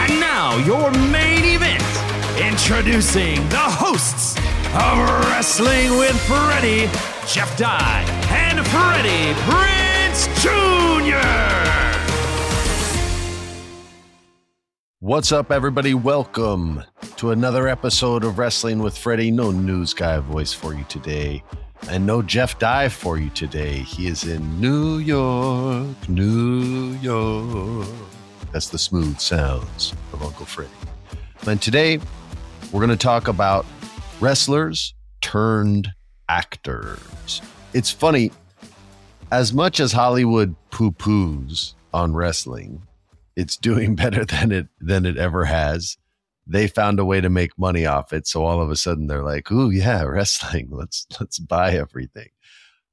And now, your main event. Introducing the hosts of Wrestling with Freddie, Jeff Dye, and Freddie Prinze Jr. What's up, everybody? Welcome to another episode of Wrestling with Freddie. No news guy voice for you today, and no Jeff Dye for you today. He is in New York, New York. That's the smooth sounds of Uncle Freddie. And today, we're going to talk about wrestlers turned actors. It's funny, as much as Hollywood poo poos on wrestling, it's doing better than it than it ever has. They found a way to make money off it, so all of a sudden they're like, "Ooh, yeah, wrestling. Let's let's buy everything."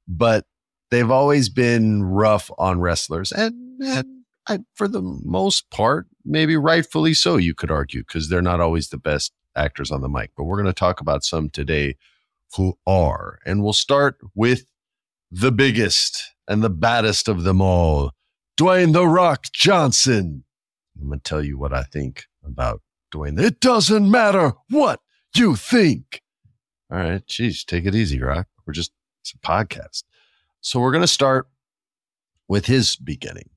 But they've always been rough on wrestlers, and, and I, for the most part, maybe rightfully so, you could argue, because they're not always the best actors on the mic. But we're going to talk about some today who are. And we'll start with the biggest and the baddest of them all, Dwayne The Rock Johnson. I'm going to tell you what I think about Dwayne. It doesn't matter what you think. All right. Geez, take it easy, Rock. We're just, it's a podcast. So we're going to start with his beginning.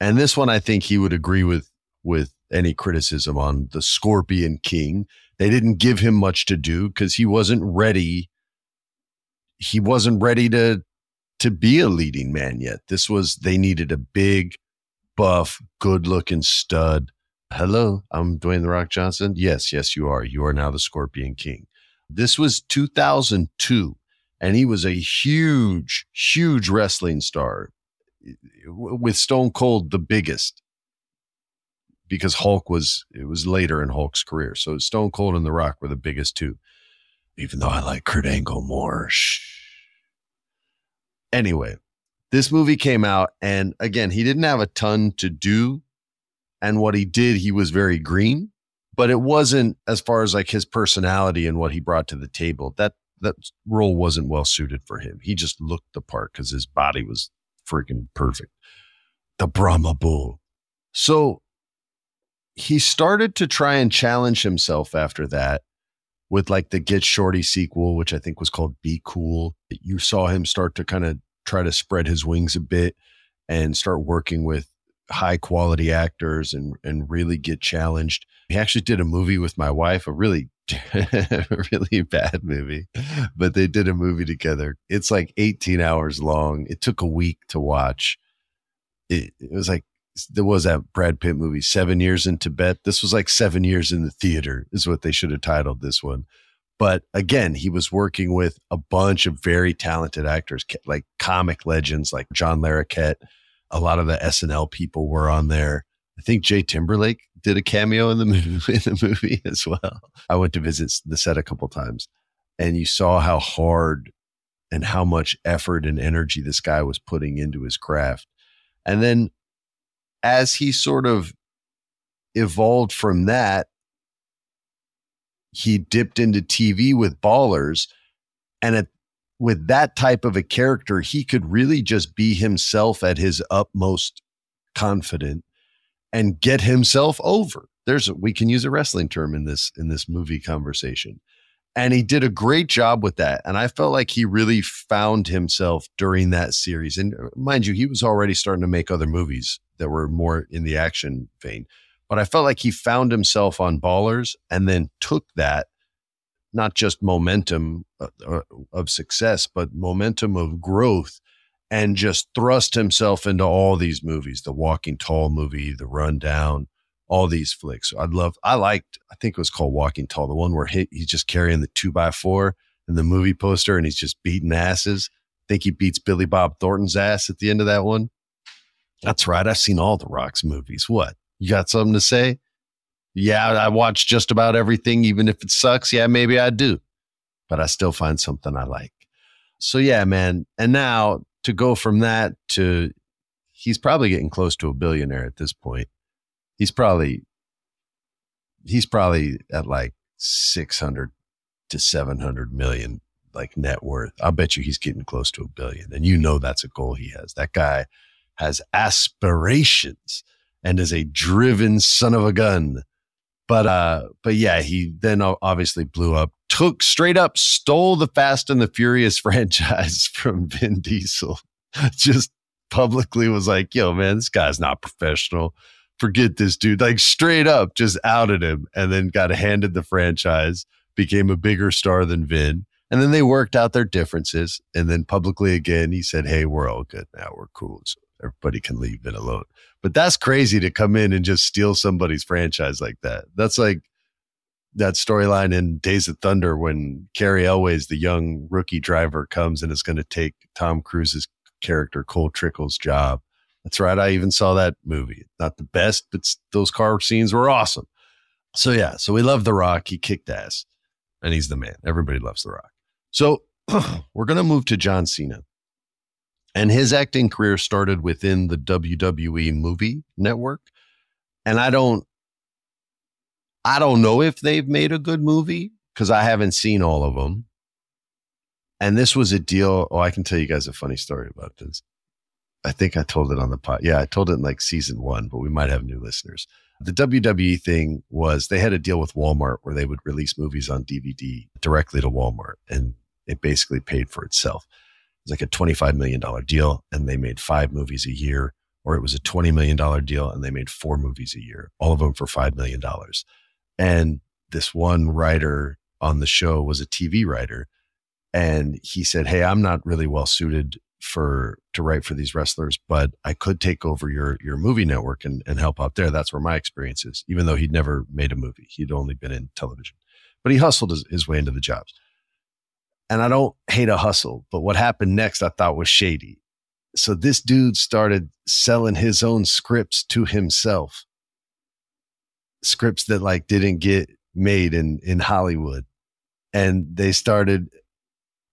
And this one, I think he would agree with with any criticism on the Scorpion King. They didn't give him much to do because he wasn't ready. He wasn't ready to to be a leading man yet. This was they needed a big, buff, good looking stud. Hello, I'm Dwayne the Rock Johnson. Yes, yes, you are. You are now the Scorpion King. This was 2002, and he was a huge, huge wrestling star with Stone Cold the biggest because Hulk was it was later in Hulk's career. So Stone Cold and The Rock were the biggest two. Even though I like Kurt Angle more. Shh. Anyway, this movie came out and again, he didn't have a ton to do and what he did, he was very green, but it wasn't as far as like his personality and what he brought to the table. That that role wasn't well suited for him. He just looked the part cuz his body was freaking perfect. The Brahma Bull. So he started to try and challenge himself after that with like the Get Shorty sequel, which I think was called Be Cool. You saw him start to kind of try to spread his wings a bit and start working with high quality actors and and really get challenged. He actually did a movie with my wife, a really really bad movie, but they did a movie together. It's like 18 hours long. It took a week to watch. It, it was like there was that Brad Pitt movie, Seven Years in Tibet. This was like seven years in the theater, is what they should have titled this one. But again, he was working with a bunch of very talented actors, like comic legends like John Larroquette. A lot of the SNL people were on there. I think Jay Timberlake did a cameo in the movie, in the movie as well. I went to visit the set a couple times, and you saw how hard and how much effort and energy this guy was putting into his craft. And then as he sort of evolved from that, he dipped into TV with ballers. And at, with that type of a character, he could really just be himself at his utmost confident and get himself over. There's we can use a wrestling term in this in this movie conversation. And he did a great job with that. And I felt like he really found himself during that series. And uh, mind you, he was already starting to make other movies that were more in the action vein. But I felt like he found himself on Ballers and then took that, not just momentum uh, uh, of success, but momentum of growth and just thrust himself into all these movies the Walking Tall movie, the Rundown, all these flicks. I'd love, I liked, I think it was called Walking Tall, the one where he, he's just carrying the two by four in the movie poster and he's just beating asses. I think he beats Billy Bob Thornton's ass at the end of that one. That's right. I've seen all the Rocks movies. What? You got something to say? Yeah, I watch just about everything, even if it sucks. Yeah, maybe I do, but I still find something I like. So, yeah, man. And now to go from that to he's probably getting close to a billionaire at this point he's probably he's probably at like 600 to 700 million like net worth. I'll bet you he's getting close to a billion. And you know that's a goal he has. That guy has aspirations and is a driven son of a gun. But uh but yeah, he then obviously blew up, took straight up stole the Fast and the Furious franchise from Vin Diesel. Just publicly was like, "Yo, man, this guy's not professional." forget this dude. Like straight up just outed him and then got handed the franchise, became a bigger star than Vin. And then they worked out their differences. And then publicly again, he said, Hey, we're all good now. We're cool. So everybody can leave it alone. But that's crazy to come in and just steal somebody's franchise like that. That's like that storyline in Days of Thunder when Cary Elwes, the young rookie driver, comes and is going to take Tom Cruise's character, Cole Trickle's job that's right. I even saw that movie. Not the best, but those car scenes were awesome. So yeah, so we love The Rock. He kicked ass, and he's the man. Everybody loves The Rock. So we're gonna move to John Cena, and his acting career started within the WWE movie network. And I don't, I don't know if they've made a good movie because I haven't seen all of them. And this was a deal. Oh, I can tell you guys a funny story about this. I think I told it on the pod. Yeah, I told it in like season one, but we might have new listeners. The WWE thing was they had a deal with Walmart where they would release movies on DVD directly to Walmart and it basically paid for itself. Was like a $25 million deal and they made five movies a year, or it was a $20 million deal and they made four movies a year, all of them for $5 million. And this one writer on the show was a TV writer. And he said, Hey, I'm not really well suited for to write for these wrestlers, but I could take over your your movie network and, and help out there. That's where my experience is, even though he'd never made a movie. He'd only been in television. But he hustled his, his way into the jobs. And I don't hate a hustle, but what happened next I thought was shady. So this dude started selling his own scripts to himself. Scripts that like didn't get made in in Hollywood. And they started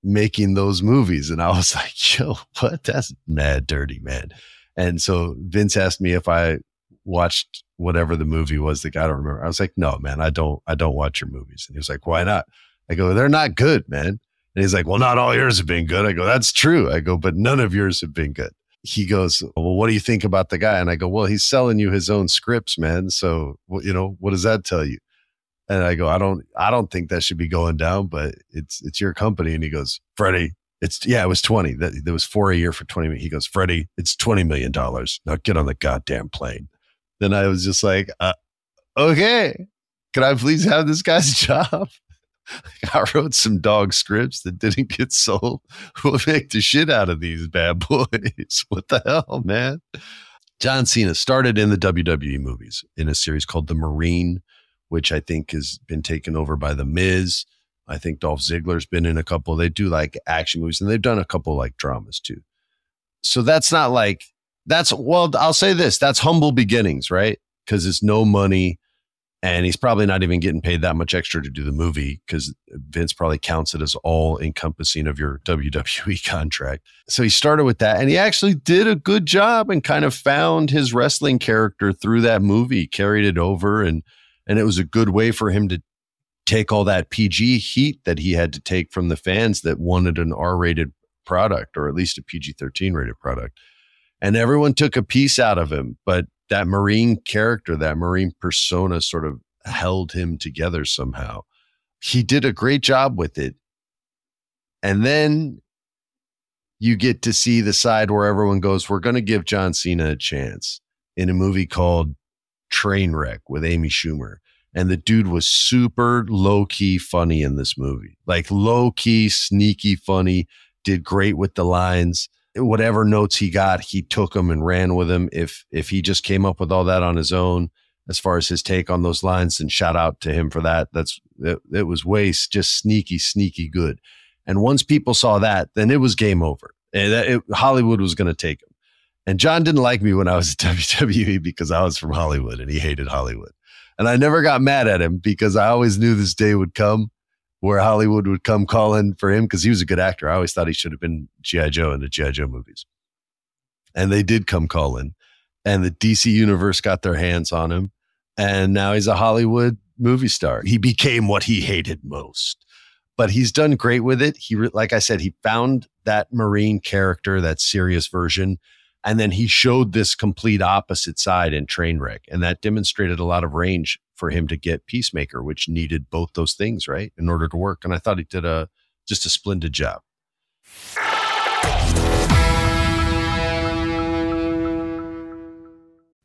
making those movies. And I was like, yo, what? That's mad dirty, man. And so Vince asked me if I watched whatever the movie was that I don't remember. I was like, no, man, I don't, I don't watch your movies. And he was like, why not? I go, they're not good, man. And he's like, well, not all yours have been good. I go, that's true. I go, but none of yours have been good. He goes, well, what do you think about the guy? And I go, well, he's selling you his own scripts, man. So, you know, what does that tell you? And I go, I don't, I don't think that should be going down, but it's, it's your company. And he goes, Freddie, it's, yeah, it was 20. That there was four a year for 20. He goes, Freddie, it's $20 million. Now get on the goddamn plane. Then I was just like, uh, okay, can I please have this guy's job? I wrote some dog scripts that didn't get sold. We'll make the shit out of these bad boys. What the hell, man? John Cena started in the WWE movies in a series called The Marine which I think has been taken over by The Miz. I think Dolph Ziggler's been in a couple. They do like action movies and they've done a couple like dramas too. So that's not like, that's, well, I'll say this that's humble beginnings, right? Because it's no money and he's probably not even getting paid that much extra to do the movie because Vince probably counts it as all encompassing of your WWE contract. So he started with that and he actually did a good job and kind of found his wrestling character through that movie, carried it over and and it was a good way for him to take all that PG heat that he had to take from the fans that wanted an R rated product or at least a PG 13 rated product. And everyone took a piece out of him, but that Marine character, that Marine persona sort of held him together somehow. He did a great job with it. And then you get to see the side where everyone goes, We're going to give John Cena a chance in a movie called Trainwreck with Amy Schumer. And the dude was super low key funny in this movie, like low key, sneaky funny, did great with the lines. Whatever notes he got, he took them and ran with them. If if he just came up with all that on his own, as far as his take on those lines, and shout out to him for that. That's it, it was way just sneaky, sneaky good. And once people saw that, then it was game over. And it, Hollywood was going to take him. And John didn't like me when I was at WWE because I was from Hollywood and he hated Hollywood. And I never got mad at him because I always knew this day would come where Hollywood would come calling for him because he was a good actor. I always thought he should have been G.I. Joe in the G.I. Joe movies. And they did come calling. And the DC universe got their hands on him. And now he's a Hollywood movie star. He became what he hated most. But he's done great with it. He, like I said, he found that Marine character, that serious version, and then he showed this complete opposite side in Trainwreck. And that demonstrated a lot of range for him to get Peacemaker, which needed both those things, right? In order to work. And I thought he did a just a splendid job.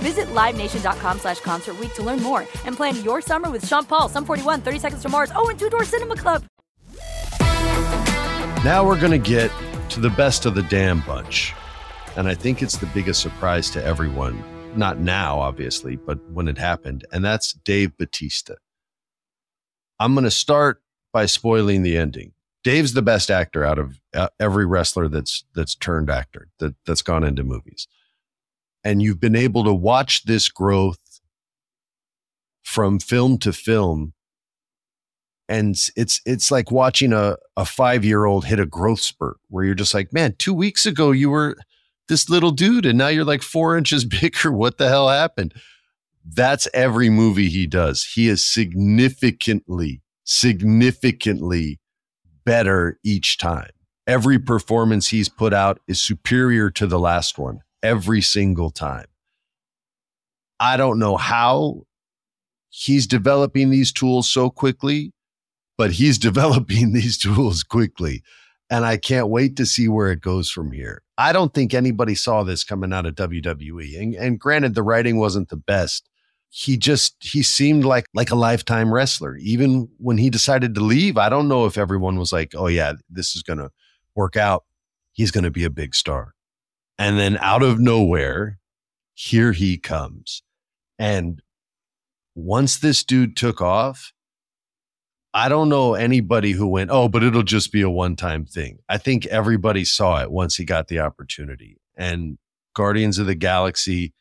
Visit LiveNation.com slash Concert to learn more and plan your summer with Sean Paul, Sum 41, 30 Seconds to Mars, oh, and Two Door Cinema Club. Now we're going to get to the best of the damn bunch. And I think it's the biggest surprise to everyone. Not now, obviously, but when it happened. And that's Dave Bautista. I'm going to start by spoiling the ending. Dave's the best actor out of uh, every wrestler that's that's turned actor that that's gone into movies. And you've been able to watch this growth from film to film and it's it's like watching a, a five year old hit a growth spurt where you're just like man two weeks ago you were this little dude and now you're like four inches bigger. What the hell happened? That's every movie he does. He is significantly significantly better each time. Every performance he's put out is superior to the last one every single time i don't know how he's developing these tools so quickly but he's developing these tools quickly. And I can't wait to see where it goes from here. I don't think anybody saw this coming out of WWE. And, and granted, the writing wasn't the best. He just he seemed like like a lifetime wrestler. Even when he decided to leave, I don't know if everyone was like, "Oh yeah, this is going to work out. He's going to be a big star." And then out of nowhere, here he comes. And once this dude took off, I don't know anybody who went, oh, but it'll just be a one time thing. I think everybody saw it once he got the opportunity. And Guardians of the Galaxy,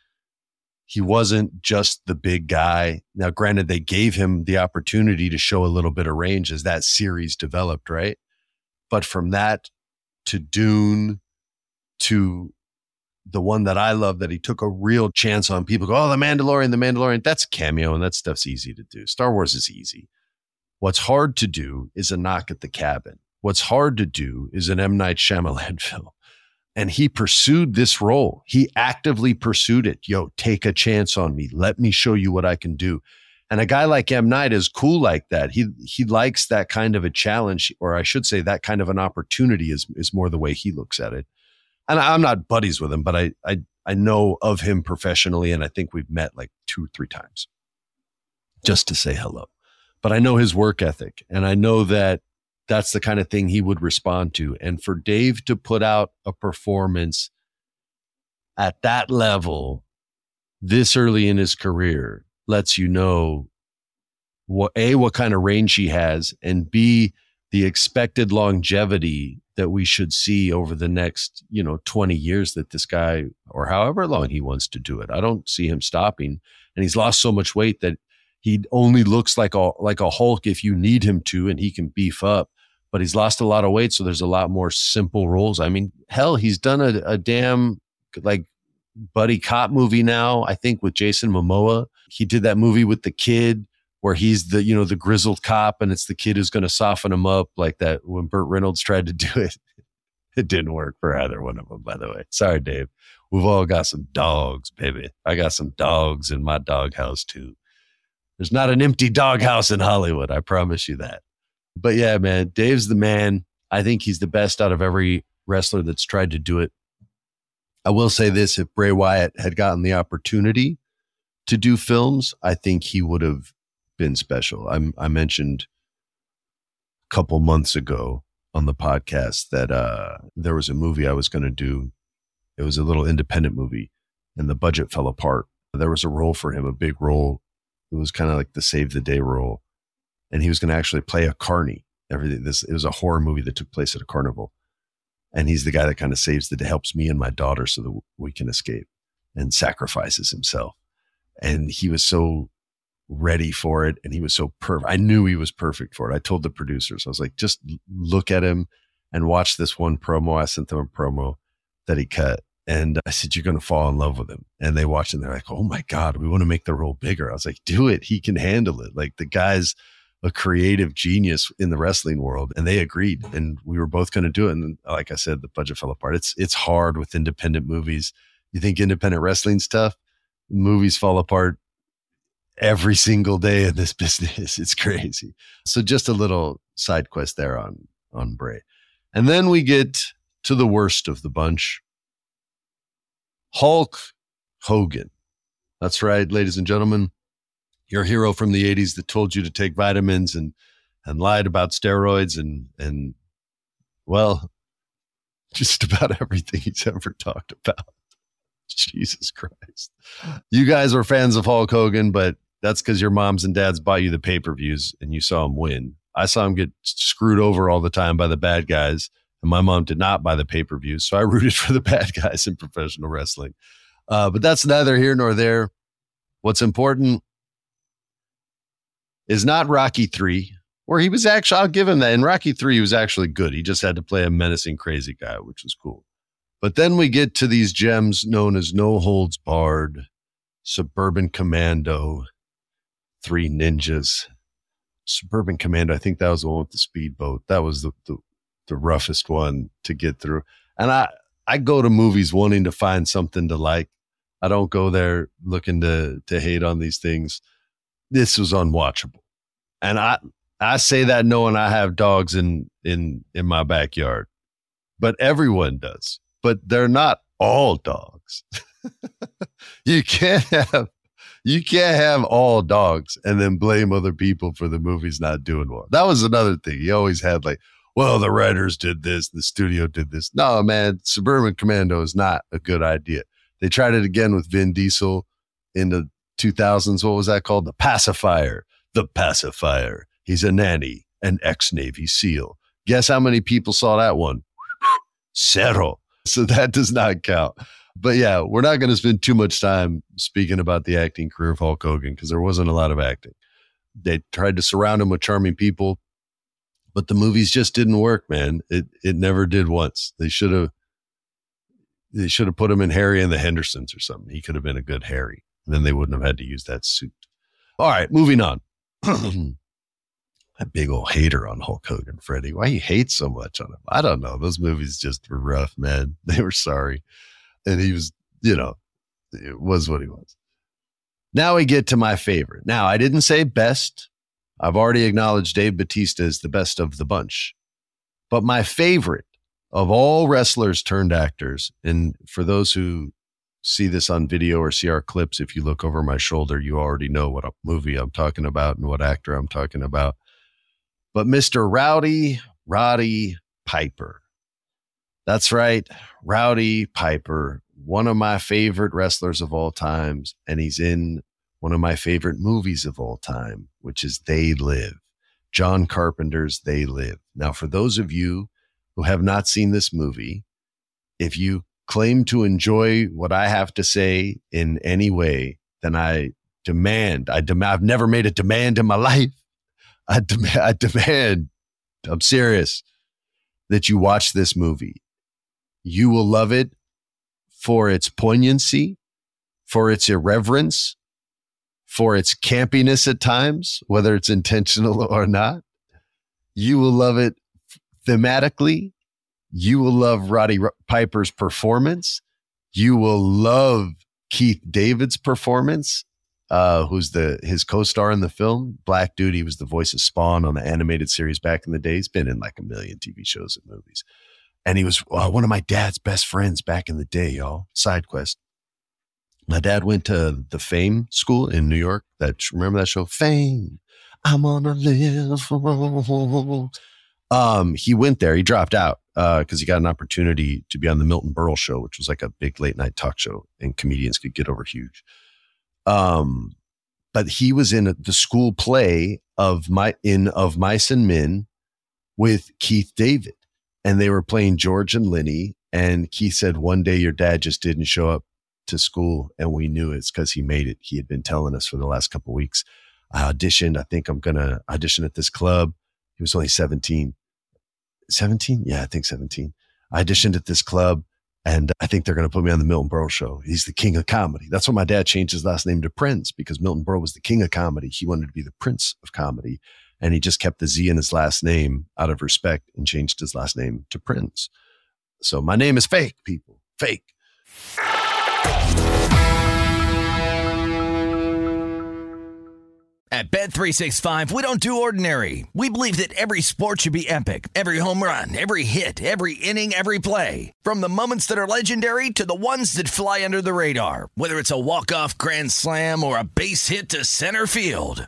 he wasn't just the big guy. Now, granted, they gave him the opportunity to show a little bit of range as that series developed, right? But from that to Dune to the one that I love that he took a real chance on people go, oh, the Mandalorian, the Mandalorian, that's cameo and that stuff's easy to do. Star Wars is easy What's hard to do is a knock at the cabin. What's hard to do is an M. Night Shyamalan film. And he pursued this role. He actively pursued it. Yo, take a chance on me. Let me show you what I can do. And a guy like M. Night is cool like that. He he likes that kind of a challenge, or I should say, that kind of an opportunity is is more the way he looks at it. And I'm not buddies with him, but I I I know of him professionally, and I think we've met like two or three times just to say hello. But I know his work ethic, and I know that that's the kind of thing he would respond to. And for Dave to put out a performance at that level this early in his career lets you know what a what kind of range he has and b the expected longevity that we should see over the next you know 20 years that this guy or however long he wants to do it. I don't see him stopping. And he's lost so much weight that he only looks like a like a hulk if you need him to and he can beef up. But he's lost a lot of weight so there's a lot more simple roles. I mean hell he's done a, a damn like buddy cop movie now i think with jason momoa. He did that movie with the kid where he's the you know the grizzled cop and it's the kid who's going to soften him up like that when Burt Reynolds tried to do it. It didn't work for either one of them, by the way. Sorry, Dave. We've all got some dogs, baby. I got some dogs in my doghouse too. There's not an empty doghouse in Hollywood. I promise you that. But yeah, man, Dave's the man. I think he's the best out of every wrestler that's tried to do it. I will say this if Bray Wyatt had gotten the opportunity to do films, I think he would have been special. I'm, I mentioned a couple months ago on the podcast that uh, there was a movie I was going to do. It was a little independent movie, and the budget fell apart. There was a role for him, a big role. It was kind of like the save the day role, and he was going to actually play a carny. Everything this it was a horror movie that took place at a carnival, and he's the guy that kind of saves the helps me and my daughter so that we can escape and sacrifices himself. And he was so ready for it and he was so perfect. I knew he was perfect for it. I told the producers, I was like, just look at him and watch this one promo. I sent them a promo that he cut. And I said, You're going to fall in love with him. And they watched and they're like, Oh my God, we want to make the role bigger. I was like, Do it. He can handle it. Like the guy's a creative genius in the wrestling world. And they agreed. And we were both going to do it. And like I said, the budget fell apart. It's, it's hard with independent movies. You think independent wrestling's tough? Movies fall apart every single day in this business. It's crazy. So just a little side quest there on on Bray. And then we get to the worst of the bunch. Hulk Hogan. That's right, ladies and gentlemen. Your hero from the 80s that told you to take vitamins and and lied about steroids and and well, just about everything he's ever talked about. Jesus Christ. You guys are fans of Hulk Hogan, but that's because your moms and dads buy you the pay per views and you saw him win. I saw him get screwed over all the time by the bad guys, and my mom did not buy the pay per views. So I rooted for the bad guys in professional wrestling. Uh, but that's neither here nor there. What's important is not Rocky 3, where he was actually, I'll give him that. In Rocky 3, he was actually good. He just had to play a menacing, crazy guy, which was cool. But then we get to these gems known as No Holds Barred, Suburban Commando, Three Ninjas, Suburban Commando. I think that was the one with the speedboat. That was the, the, the roughest one to get through. And I, I go to movies wanting to find something to like. I don't go there looking to to hate on these things. This was unwatchable. And I I say that knowing I have dogs in in in my backyard. But everyone does. But they're not all dogs. you can't have you can't have all dogs and then blame other people for the movies not doing well. That was another thing. He always had like, well, the writers did this, the studio did this. No, man, Suburban Commando is not a good idea. They tried it again with Vin Diesel in the 2000s. What was that called? The Pacifier. The Pacifier. He's a nanny, an ex Navy SEAL. Guess how many people saw that one? Zero. So that does not count but yeah, we're not going to spend too much time speaking about the acting career of Hulk Hogan because there wasn't a lot of acting. They tried to surround him with charming people, but the movies just didn't work, man. It it never did once. They should have they should have put him in Harry and the Hendersons or something. He could have been a good Harry. then they wouldn't have had to use that suit. All right, moving on. a big old hater on Hulk Hogan, Freddie. Why you hate so much on him? I don't know. Those movies just were rough, man. They were sorry. And he was, you know, it was what he was. Now we get to my favorite. Now, I didn't say best. I've already acknowledged Dave Bautista is the best of the bunch. But my favorite of all wrestlers turned actors, and for those who see this on video or see our clips, if you look over my shoulder, you already know what movie I'm talking about and what actor I'm talking about. But Mr. Rowdy Roddy Piper. That's right, Rowdy Piper, one of my favorite wrestlers of all times, and he's in one of my favorite movies of all time, which is They Live. John Carpenter's They Live. Now, for those of you who have not seen this movie, if you claim to enjoy what I have to say in any way, then I demand, I demand, I've never made a demand in my life. I, dem- I demand, I'm serious, that you watch this movie. You will love it for its poignancy, for its irreverence, for its campiness at times, whether it's intentional or not. You will love it thematically. You will love Roddy Piper's performance. You will love Keith David's performance, uh, who's the his co-star in the film. Black Dude, he was the voice of Spawn on the animated series back in the day. He's been in like a million TV shows and movies. And he was uh, one of my dad's best friends back in the day, y'all. Side quest. My dad went to the Fame School in New York. That remember that show, Fame. I'm on a live. Um, he went there. He dropped out because uh, he got an opportunity to be on the Milton Berle show, which was like a big late night talk show, and comedians could get over huge. Um, but he was in the school play of my in of Mice and Men with Keith David, and they were playing George and Lenny. And Keith said, "One day your dad just didn't show up to school and we knew it's because he made it. He had been telling us for the last couple weeks. I auditioned. I think I'm going to audition at this club. He was only 17. 17? Yeah, I think 17. I auditioned at this club and I think they're going to put me on the Milton Berle show. He's the king of comedy. That's why my dad changed his last name to Prince because Milton Berle was the king of comedy. He wanted to be the prince of comedy. And he just kept the Z in his last name out of respect and changed his last name to Prince. So my name is fake, people. Fake. At Bet365, we don't do ordinary. We believe that every sport should be epic. Every home run, every hit, every inning, every play. From the moments that are legendary to the ones that fly under the radar. Whether it's a walk-off grand slam or a base hit to center field.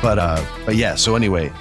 But uh, but yeah. So anyway,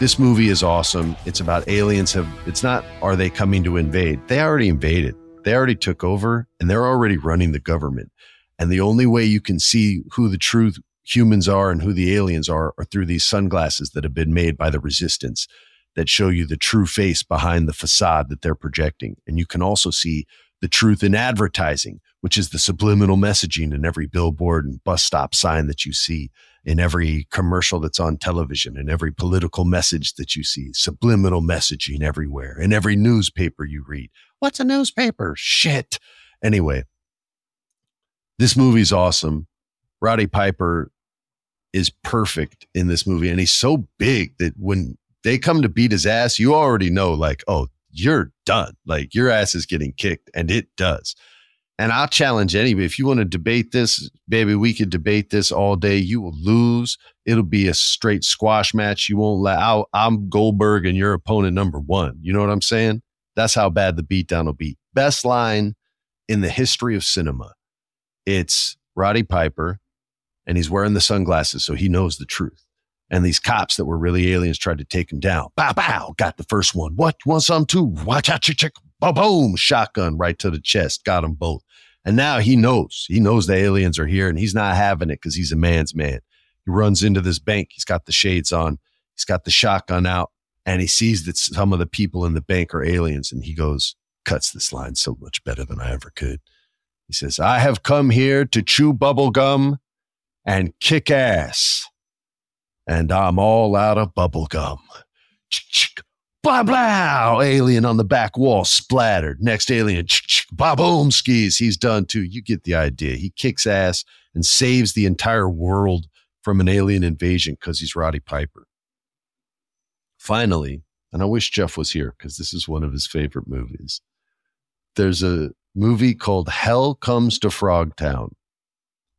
this movie is awesome. It's about aliens. Have it's not are they coming to invade? They already invaded. They already took over, and they're already running the government. And the only way you can see who the true humans are and who the aliens are are through these sunglasses that have been made by the resistance that show you the true face behind the facade that they're projecting. And you can also see the truth in advertising, which is the subliminal messaging in every billboard and bus stop sign that you see in every commercial that's on television, in every political message that you see, subliminal messaging everywhere, in every newspaper you read. What's a newspaper? Shit. Anyway, this movie's awesome. Roddy Piper is perfect in this movie. And he's so big that when they come to beat his ass, you already know, like, oh, you're done. Like your ass is getting kicked, and it does. And I'll challenge anybody. If you want to debate this, baby, we could debate this all day. You will lose. It'll be a straight squash match. You won't let out. I'm Goldberg and your opponent number one. You know what I'm saying? That's how bad the beatdown will be. Best line in the history of cinema. It's Roddy Piper, and he's wearing the sunglasses, so he knows the truth. And these cops that were really aliens tried to take him down. Bow, bow, got the first one. What? You want some too? Watch out, chick, chick. Boom, boom, shotgun right to the chest. Got them both. And now he knows. He knows the aliens are here and he's not having it because he's a man's man. He runs into this bank. He's got the shades on. He's got the shotgun out and he sees that some of the people in the bank are aliens and he goes, cuts this line so much better than I ever could. He says, I have come here to chew bubble gum and kick ass. And I'm all out of bubble gum. Blah, blah. Alien on the back wall splattered. Next alien, ba boom skis. He's done too. You get the idea. He kicks ass and saves the entire world from an alien invasion because he's Roddy Piper. Finally, and I wish Jeff was here because this is one of his favorite movies. There's a movie called Hell Comes to Frogtown.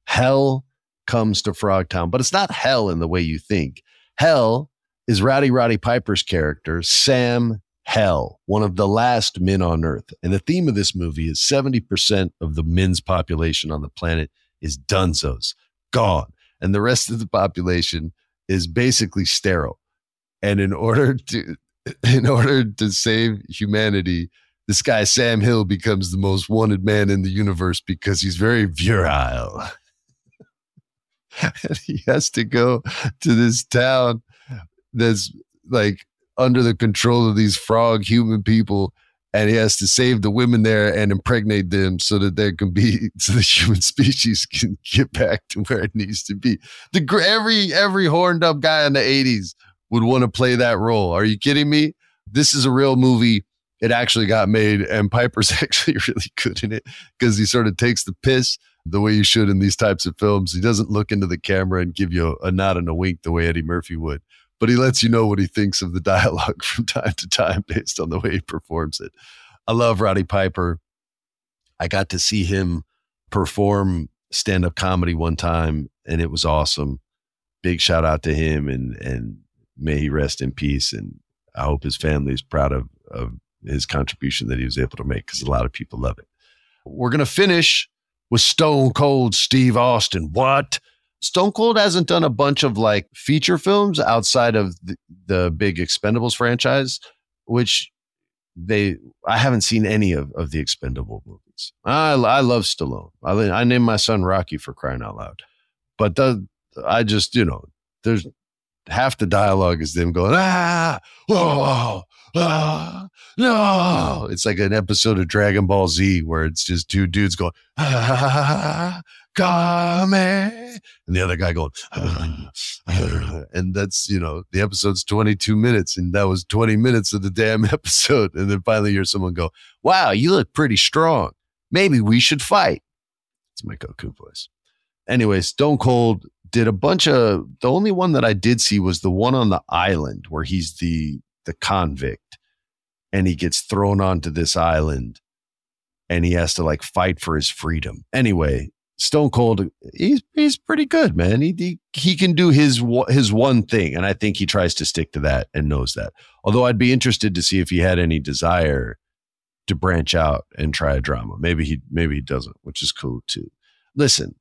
Hell comes to Frogtown, but it's not hell in the way you think. Hell is Rowdy Roddy Piper's character, Sam Hell, one of the last men on Earth. And the theme of this movie is 70% of the men's population on the planet is dunzos, gone. And the rest of the population is basically sterile. And in order to in order to save humanity, this guy Sam Hill becomes the most wanted man in the universe because he's very virile. and he has to go to this town that's like under the control of these frog human people and he has to save the women there and impregnate them so that there can be so the human species can get back to where it needs to be. The every every horned up guy in the 80s would want to play that role. Are you kidding me? This is a real movie. It actually got made and Piper's actually really good in it because he sort of takes the piss the way you should in these types of films. He doesn't look into the camera and give you a, a nod and a wink the way Eddie Murphy would but he lets you know what he thinks of the dialogue from time to time based on the way he performs it. I love Roddy Piper. I got to see him perform stand up comedy one time and it was awesome. Big shout out to him and and may he rest in peace and I hope his family is proud of of his contribution that he was able to make because a lot of people love it. We're going to finish with Stone Cold Steve Austin. What? Stone Cold hasn't done a bunch of like feature films outside of the, the big Expendables franchise, which they I haven't seen any of, of the Expendable movies. I I love Stallone. I I named my son Rocky for crying out loud, but the I just you know there's half the dialogue is them going ah whoa ah no it's like an episode of Dragon Ball Z where it's just two dudes going ah Kame. And the other guy going, and that's, you know, the episode's 22 minutes and that was 20 minutes of the damn episode. And then finally you hear someone go, wow, you look pretty strong. Maybe we should fight. It's my Goku voice. Anyway, Stone Cold did a bunch of, the only one that I did see was the one on the island where he's the, the convict and he gets thrown onto this island and he has to like fight for his freedom. Anyway, Stone Cold, he's he's pretty good, man. He, he he can do his his one thing, and I think he tries to stick to that and knows that. Although I'd be interested to see if he had any desire to branch out and try a drama. Maybe he maybe he doesn't, which is cool too. Listen,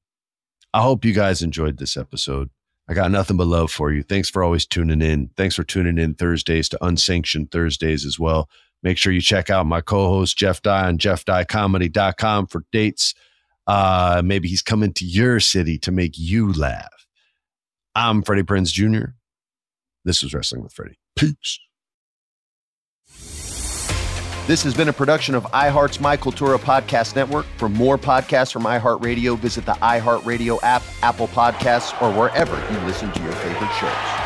I hope you guys enjoyed this episode. I got nothing but love for you. Thanks for always tuning in. Thanks for tuning in Thursdays to Unsanctioned Thursdays as well. Make sure you check out my co-host Jeff Dye on jeffdyecomedy.com for dates uh, maybe he's coming to your city to make you laugh. I'm Freddie Prinze Jr. This was Wrestling with Freddie. Peace. This has been a production of iHeart's My Cultura Podcast Network. For more podcasts from iHeartRadio, visit the iHeartRadio app, Apple Podcasts, or wherever you listen to your favorite shows.